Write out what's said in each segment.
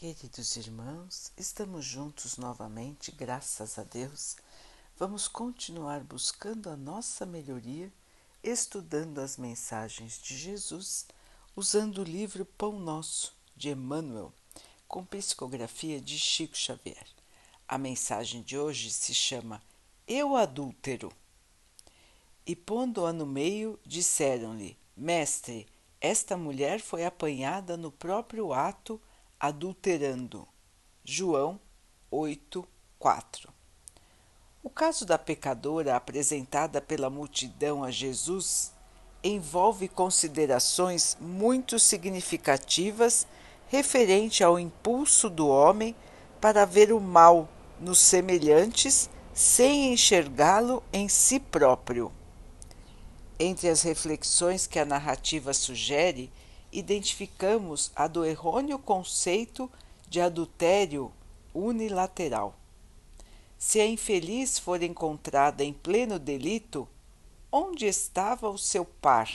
Queridos irmãos, estamos juntos novamente, graças a Deus. Vamos continuar buscando a nossa melhoria, estudando as mensagens de Jesus, usando o livro Pão Nosso, de Emmanuel, com psicografia de Chico Xavier. A mensagem de hoje se chama Eu Adúltero. E pondo-a no meio, disseram-lhe: Mestre, esta mulher foi apanhada no próprio ato adulterando. João 8, 4. O caso da pecadora apresentada pela multidão a Jesus envolve considerações muito significativas referente ao impulso do homem para ver o mal nos semelhantes sem enxergá-lo em si próprio. Entre as reflexões que a narrativa sugere identificamos a do errôneo conceito de adultério unilateral. Se a infeliz for encontrada em pleno delito, onde estava o seu par,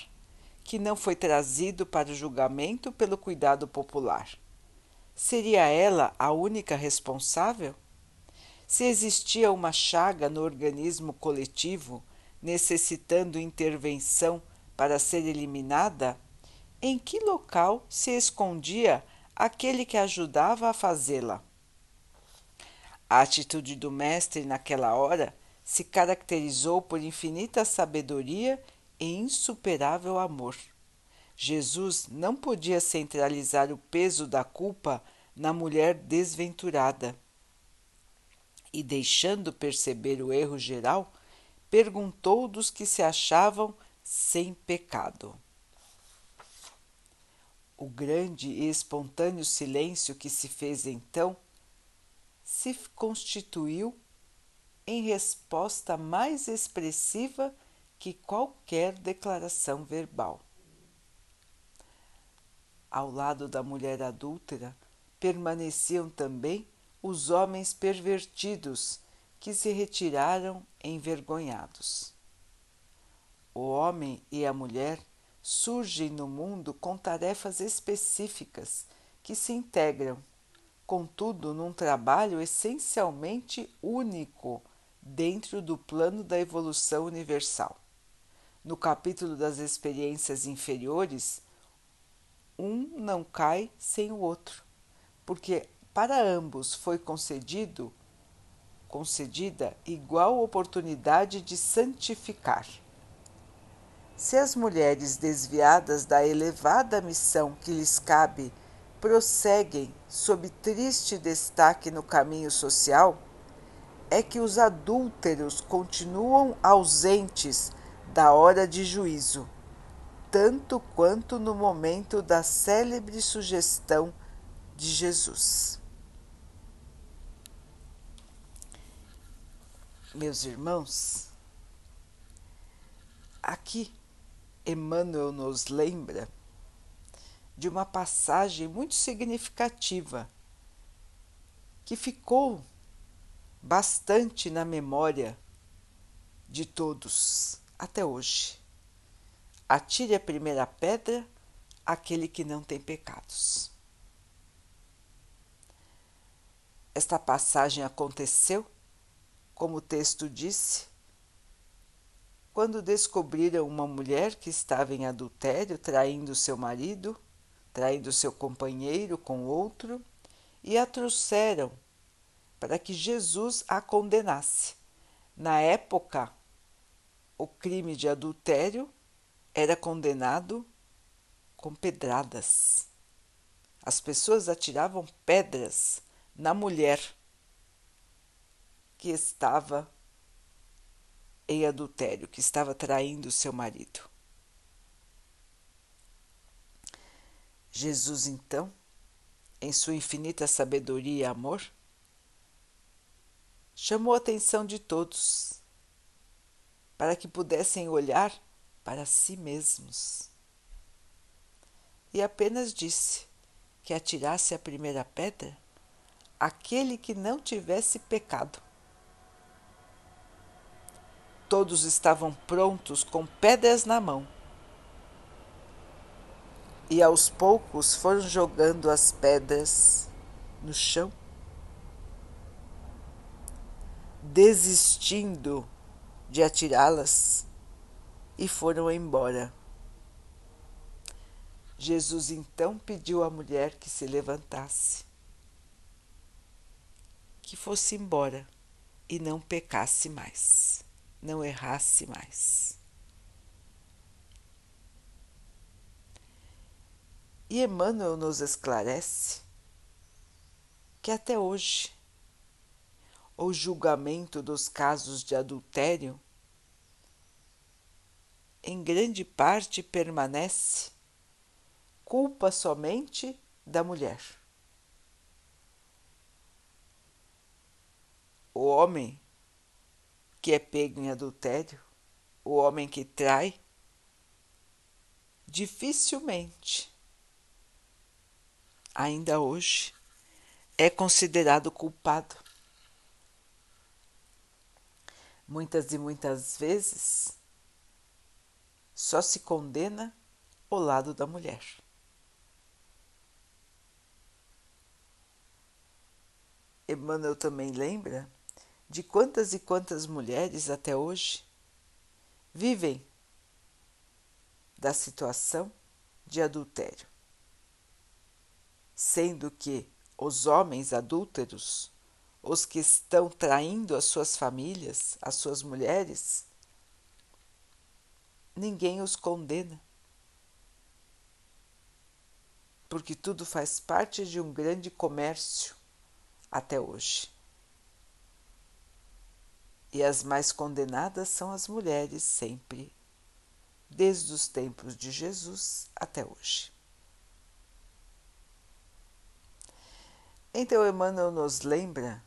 que não foi trazido para o julgamento pelo cuidado popular? Seria ela a única responsável? Se existia uma chaga no organismo coletivo necessitando intervenção para ser eliminada, em que local se escondia aquele que ajudava a fazê-la. A atitude do mestre naquela hora se caracterizou por infinita sabedoria e insuperável amor. Jesus não podia centralizar o peso da culpa na mulher desventurada. E deixando perceber o erro geral, perguntou dos que se achavam sem pecado. O grande e espontâneo silêncio que se fez então se constituiu em resposta mais expressiva que qualquer declaração verbal. Ao lado da mulher adúltera permaneciam também os homens pervertidos que se retiraram envergonhados. O homem e a mulher surgem no mundo com tarefas específicas que se integram, contudo, num trabalho essencialmente único dentro do plano da evolução universal. No capítulo das experiências inferiores, um não cai sem o outro, porque para ambos foi concedido concedida igual oportunidade de santificar. Se as mulheres desviadas da elevada missão que lhes cabe prosseguem sob triste destaque no caminho social, é que os adúlteros continuam ausentes da hora de juízo, tanto quanto no momento da célebre sugestão de Jesus. Meus irmãos, aqui Emmanuel nos lembra de uma passagem muito significativa que ficou bastante na memória de todos até hoje. Atire a primeira pedra aquele que não tem pecados. Esta passagem aconteceu, como o texto disse, quando descobriram uma mulher que estava em adultério, traindo seu marido, traindo seu companheiro com outro, e a trouxeram para que Jesus a condenasse. Na época, o crime de adultério era condenado com pedradas. As pessoas atiravam pedras na mulher que estava em adultério, que estava traindo seu marido. Jesus, então, em sua infinita sabedoria e amor, chamou a atenção de todos para que pudessem olhar para si mesmos. E apenas disse que atirasse a primeira pedra aquele que não tivesse pecado. Todos estavam prontos com pedras na mão. E aos poucos foram jogando as pedras no chão, desistindo de atirá-las e foram embora. Jesus então pediu à mulher que se levantasse, que fosse embora e não pecasse mais, não errasse mais. E Emmanuel nos esclarece que até hoje o julgamento dos casos de adultério em grande parte permanece culpa somente da mulher. O homem que é pego em adultério, o homem que trai, dificilmente, ainda hoje, é considerado culpado. Muitas e muitas vezes só se condena o lado da mulher. Emmanuel também lembra de quantas e quantas mulheres até hoje vivem da situação de adultério, sendo que os homens adúlteros, os que estão traindo as suas famílias, as suas mulheres, ninguém os condena. Porque tudo faz parte de um grande comércio até hoje. E as mais condenadas são as mulheres, sempre, desde os tempos de Jesus até hoje. Então, Emmanuel nos lembra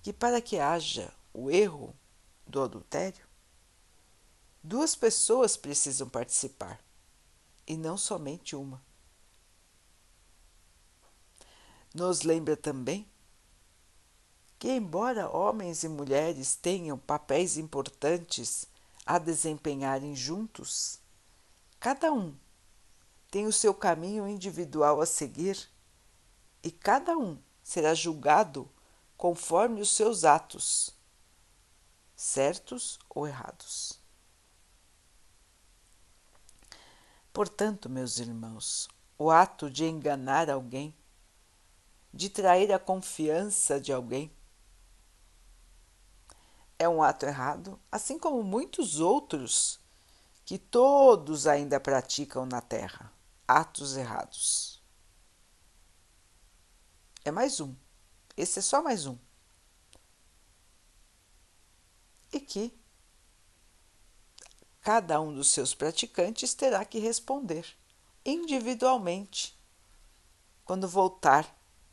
que para que haja o erro do adultério, duas pessoas precisam participar e não somente uma. Nos lembra também que, embora homens e mulheres tenham papéis importantes a desempenharem juntos, cada um tem o seu caminho individual a seguir e cada um será julgado conforme os seus atos, certos ou errados. Portanto, meus irmãos, o ato de enganar alguém de trair a confiança de alguém. É um ato errado, assim como muitos outros que todos ainda praticam na Terra atos errados. É mais um. Esse é só mais um. E que cada um dos seus praticantes terá que responder individualmente quando voltar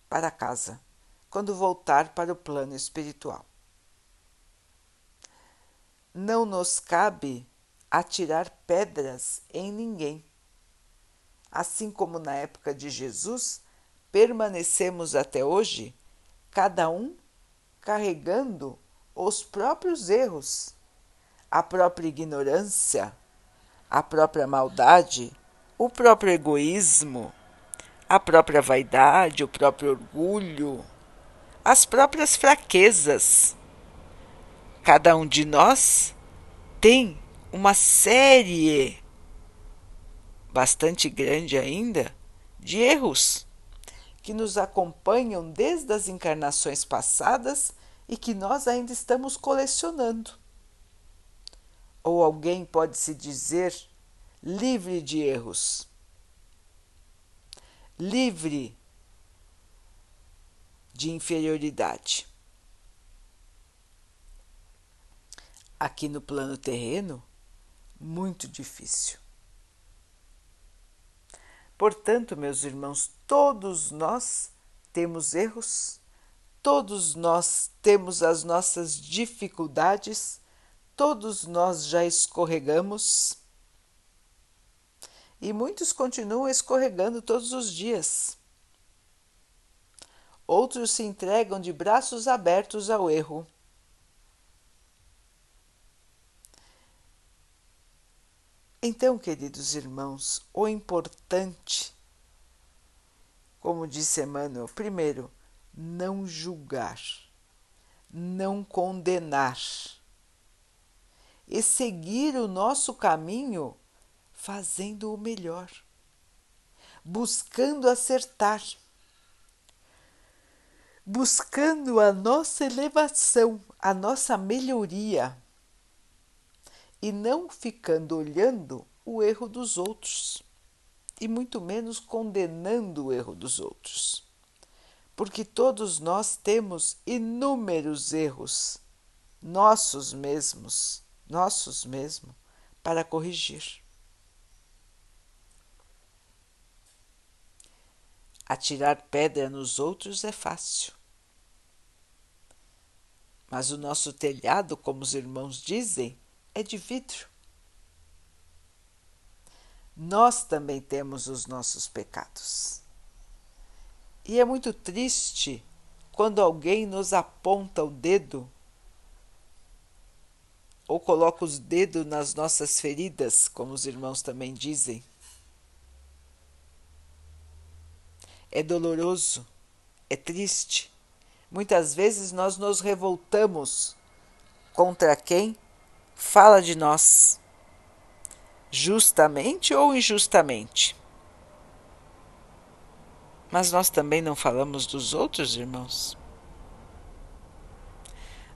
para casa, quando voltar para o plano espiritual. Não nos cabe atirar pedras em ninguém. Assim como na época de Jesus, permanecemos até hoje, cada um carregando os próprios erros, a própria ignorância, a própria maldade, o próprio egoísmo a própria vaidade, o próprio orgulho, as próprias fraquezas. Cada um de nós tem uma série bastante grande ainda de erros que nos acompanham desde as encarnações passadas e que nós ainda estamos colecionando. Ou alguém pode se dizer livre de erros livre de inferioridade. Aqui no plano terreno, muito difícil. Portanto, meus irmãos, todos nós temos erros, todos nós temos as nossas dificuldades, todos nós já escorregamos e muitos continuam escorregando todos os dias. Outros se entregam de braços abertos ao erro. Então, queridos irmãos, o importante como disse Emmanuel, primeiro, não julgar, não condenar e seguir o nosso caminho fazendo o melhor, buscando acertar, buscando a nossa elevação, a nossa melhoria e não ficando olhando o erro dos outros e muito menos condenando o erro dos outros. Porque todos nós temos inúmeros erros, nossos mesmos, nossos mesmos, para corrigir. Atirar pedra nos outros é fácil. Mas o nosso telhado, como os irmãos dizem, é de vidro. Nós também temos os nossos pecados. E é muito triste quando alguém nos aponta o dedo ou coloca os dedos nas nossas feridas, como os irmãos também dizem. É doloroso, é triste. Muitas vezes nós nos revoltamos contra quem fala de nós, justamente ou injustamente. Mas nós também não falamos dos outros irmãos.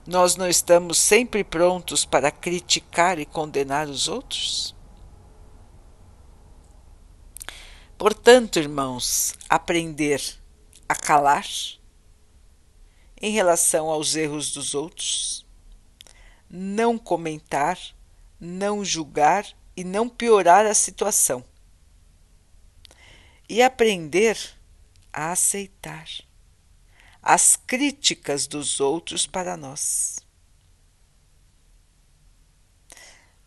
Nós não estamos sempre prontos para criticar e condenar os outros? Portanto, irmãos, aprender a calar em relação aos erros dos outros, não comentar, não julgar e não piorar a situação. E aprender a aceitar as críticas dos outros para nós.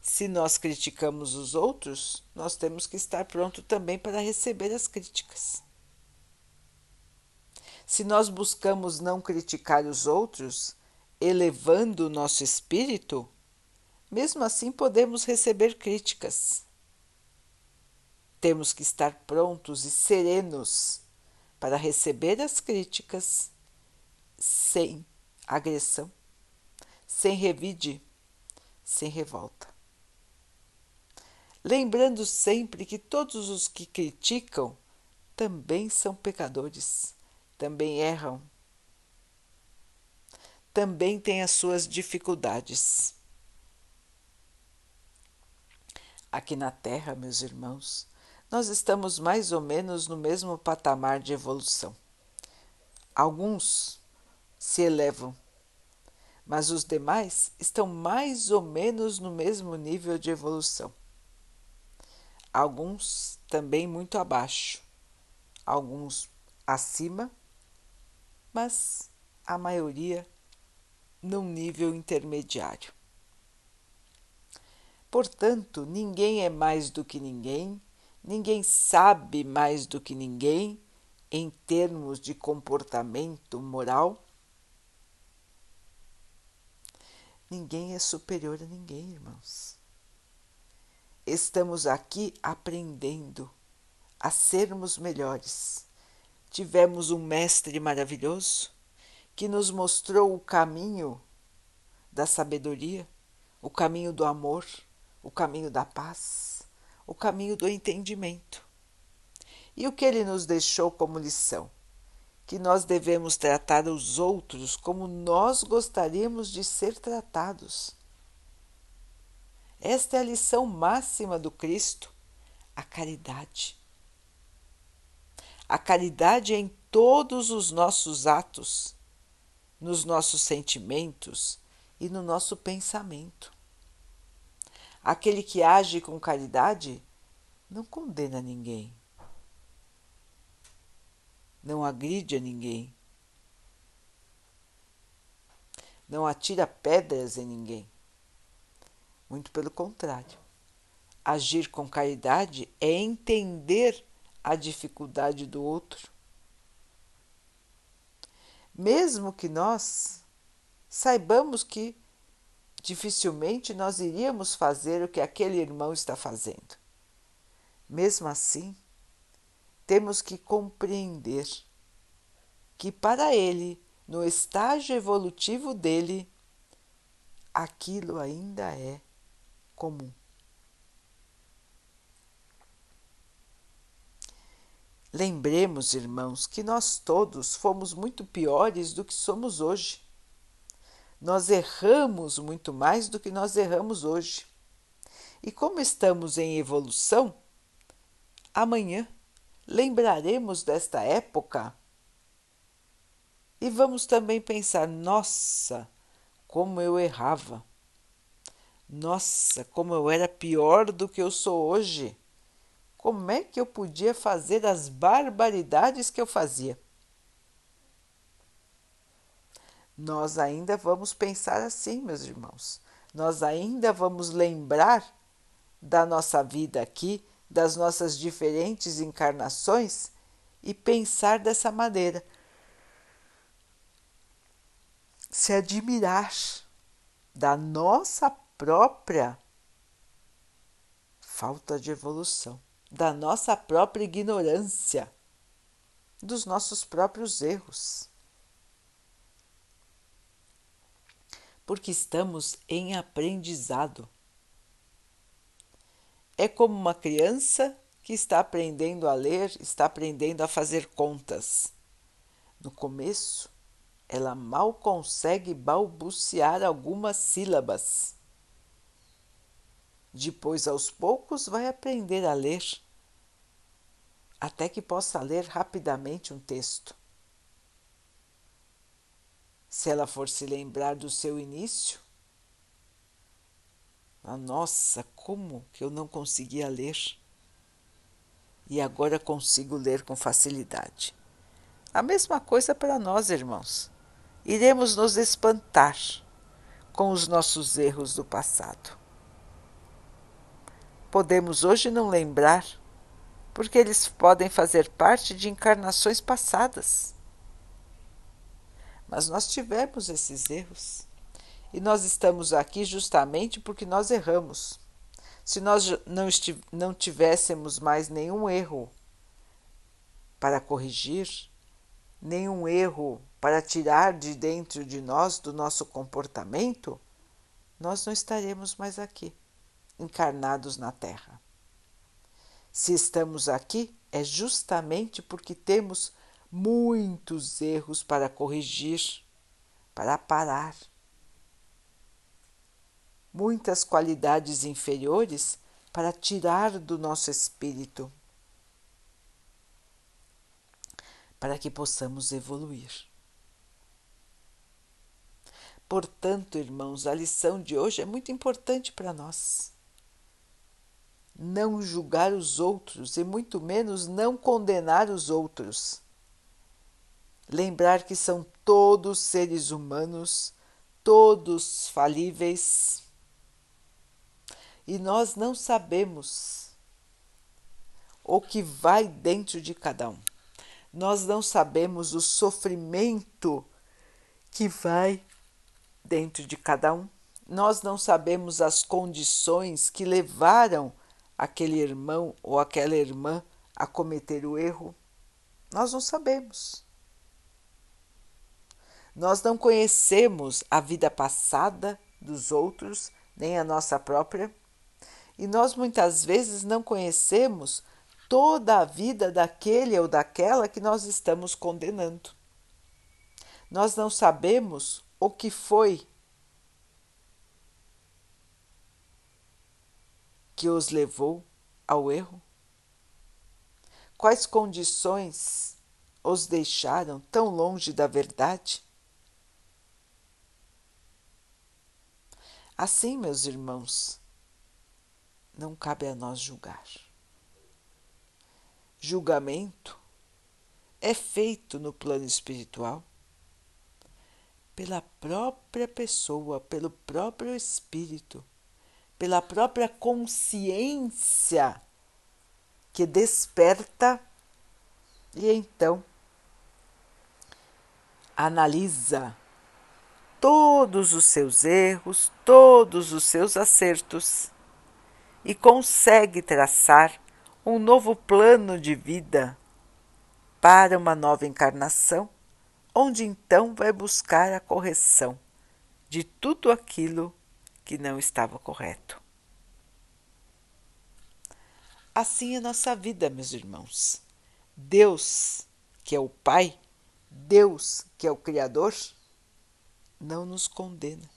Se nós criticamos os outros, nós temos que estar pronto também para receber as críticas. Se nós buscamos não criticar os outros, elevando o nosso espírito, mesmo assim podemos receber críticas. Temos que estar prontos e serenos para receber as críticas sem agressão, sem revide, sem revolta. Lembrando sempre que todos os que criticam também são pecadores, também erram, também têm as suas dificuldades. Aqui na Terra, meus irmãos, nós estamos mais ou menos no mesmo patamar de evolução. Alguns se elevam, mas os demais estão mais ou menos no mesmo nível de evolução. Alguns também muito abaixo, alguns acima, mas a maioria num nível intermediário. Portanto, ninguém é mais do que ninguém, ninguém sabe mais do que ninguém em termos de comportamento moral Ninguém é superior a ninguém, irmãos. Estamos aqui aprendendo a sermos melhores. Tivemos um mestre maravilhoso que nos mostrou o caminho da sabedoria, o caminho do amor, o caminho da paz, o caminho do entendimento. E o que ele nos deixou como lição? que nós devemos tratar os outros como nós gostaríamos de ser tratados. Esta é a lição máxima do Cristo, a caridade. A caridade é em todos os nossos atos, nos nossos sentimentos e no nosso pensamento. Aquele que age com caridade não condena ninguém não agride a ninguém, não atira pedras em ninguém. Muito pelo contrário. Agir com caridade é entender a dificuldade do outro. Mesmo que nós saibamos que dificilmente nós iríamos fazer o que aquele irmão está fazendo. Mesmo assim, temos que compreender que para ele, no estágio evolutivo dele, aquilo ainda é comum. Lembremos, irmãos, que nós todos fomos muito piores do que somos hoje. Nós erramos muito mais do que nós erramos hoje. E como estamos em evolução, amanhã lembraremos desta época e vamos também pensar: nossa, como eu errava! Nossa, como eu era pior do que eu sou hoje! Como é que eu podia fazer as barbaridades que eu fazia? Nós ainda vamos pensar assim, meus irmãos. Nós ainda vamos lembrar da nossa vida aqui, das nossas diferentes encarnações e pensar dessa maneira. Se admirar da nossa própria falta de evolução da nossa própria ignorância, dos nossos próprios erros. Porque estamos em aprendizado. É como uma criança que está aprendendo a ler, está aprendendo a fazer contas. No começo, ela mal consegue balbuciar algumas sílabas depois, aos poucos, vai aprender a ler, até que possa ler rapidamente um texto. Se ela for se lembrar do seu início, ah, nossa, como que eu não conseguia ler? E agora consigo ler com facilidade. A mesma coisa para nós, irmãos. Iremos nos espantar com os nossos erros do passado podemos hoje não lembrar, porque eles podem fazer parte de encarnações passadas. Mas nós tivemos esses erros e nós estamos aqui justamente porque nós erramos. Se nós não, não tivéssemos mais nenhum erro para corrigir, nenhum erro para tirar de dentro de nós do nosso comportamento, nós não estaremos mais aqui encarnados na Terra. Se estamos aqui, é justamente porque temos muitos erros para corrigir, para parar. Muitas qualidades inferiores para tirar do nosso espírito, para que possamos evoluir. Portanto, irmãos, a lição de hoje é muito importante para nós não julgar os outros e muito menos não condenar os outros. Lembrar que são todos seres humanos, todos falíveis. E nós não sabemos o que vai dentro de cada um. Nós não sabemos o sofrimento que vai dentro de cada um. Nós não sabemos as condições que levaram aquele irmão ou aquela irmã a cometer o erro? Nós não sabemos. Nós não conhecemos a vida passada dos outros, nem a nossa própria, e nós muitas vezes não conhecemos toda a vida daquele ou daquela que nós estamos condenando. Nós não sabemos o que foi que os levou ao erro? Quais condições os deixaram tão longe da verdade? Assim, meus irmãos, não cabe a nós julgar. Julgamento é feito no plano espiritual pela própria pessoa, pelo próprio espírito pela própria consciência que desperta e então analisa todos os seus erros, todos os seus acertos e consegue traçar um novo plano de vida prepara uma nova encarnação, onde então vai buscar a correção de tudo aquilo que não estava correto. Assim é nossa vida, meus irmãos. Deus, que é o Pai, Deus, que é o Criador, não nos condena.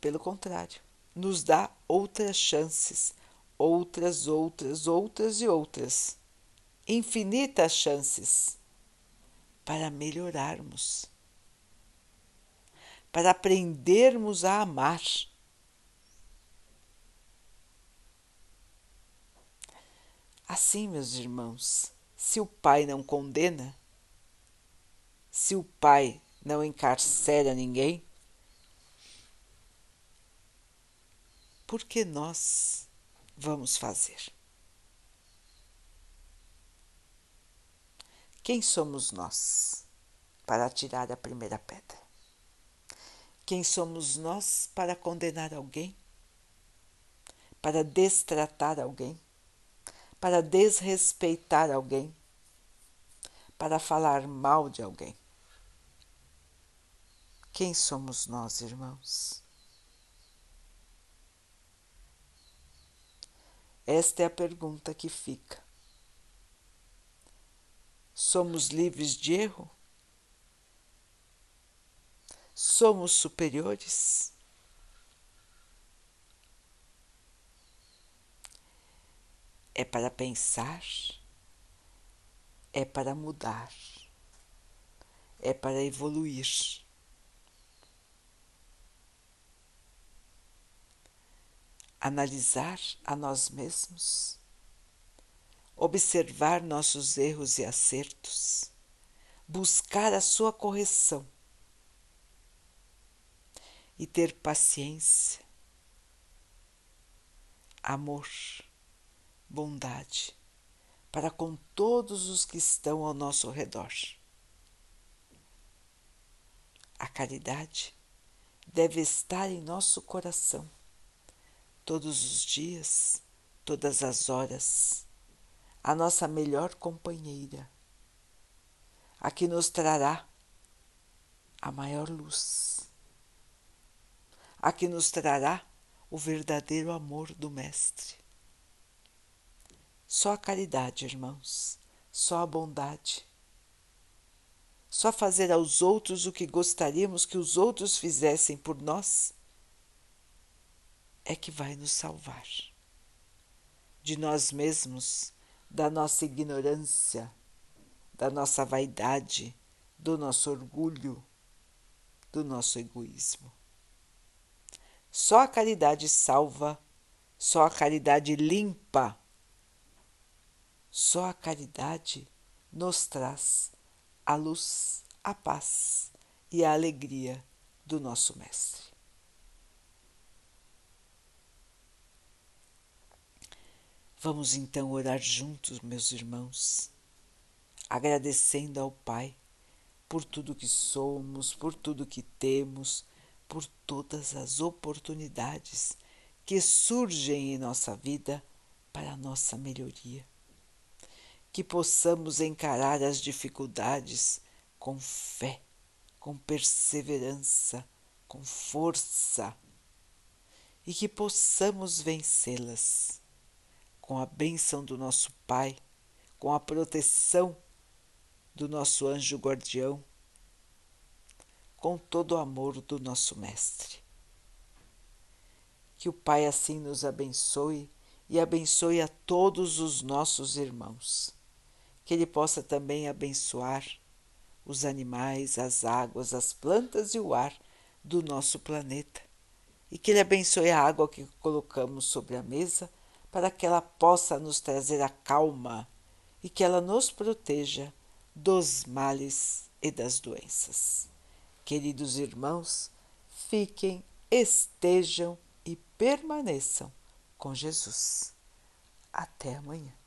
Pelo contrário, nos dá outras chances, outras, outras, outras e outras, infinitas chances para melhorarmos, para aprendermos a amar. Assim, meus irmãos, se o Pai não condena, se o Pai não encarcera ninguém, por que nós vamos fazer? Quem somos nós para tirar a primeira pedra? Quem somos nós para condenar alguém? Para destratar alguém? Para desrespeitar alguém? Para falar mal de alguém? Quem somos nós, irmãos? Esta é a pergunta que fica. Somos livres de erro? Somos superiores? É para pensar, é para mudar, é para evoluir. Analisar a nós mesmos? Observar nossos erros e acertos, buscar a sua correção e ter paciência, amor, bondade para com todos os que estão ao nosso redor. A caridade deve estar em nosso coração todos os dias, todas as horas a nossa melhor companheira, a que nos trará a maior luz, a que nos trará o verdadeiro amor do Mestre. Só a caridade, irmãos, só a bondade. Só fazer aos outros o que gostaríamos que os outros fizessem por nós é que vai nos salvar. De nós mesmos da nossa ignorância, da nossa vaidade, do nosso orgulho, do nosso egoísmo. Só a caridade salva, só a caridade limpa, só a caridade nos traz a luz, a paz e a alegria do nosso Mestre. Vamos então orar juntos, meus irmãos, agradecendo ao Pai por tudo que somos, por tudo que temos, por todas as oportunidades que surgem em nossa vida para a nossa melhoria. Que possamos encarar as dificuldades com fé, com perseverança, com força e que possamos vencê-las com a bênção do nosso Pai, com a proteção do nosso anjo guardião, com todo o amor do nosso Mestre. Que o Pai assim nos abençoe e abençoe a todos os nossos irmãos. Que Ele possa também abençoar os animais, as águas, as plantas e o ar do nosso planeta. E que Ele abençoe a água que colocamos sobre a mesa para que ela possa nos trazer a calma e que ela nos proteja dos males e das doenças. Queridos irmãos, fiquem, estejam e permaneçam com Jesus. Até amanhã.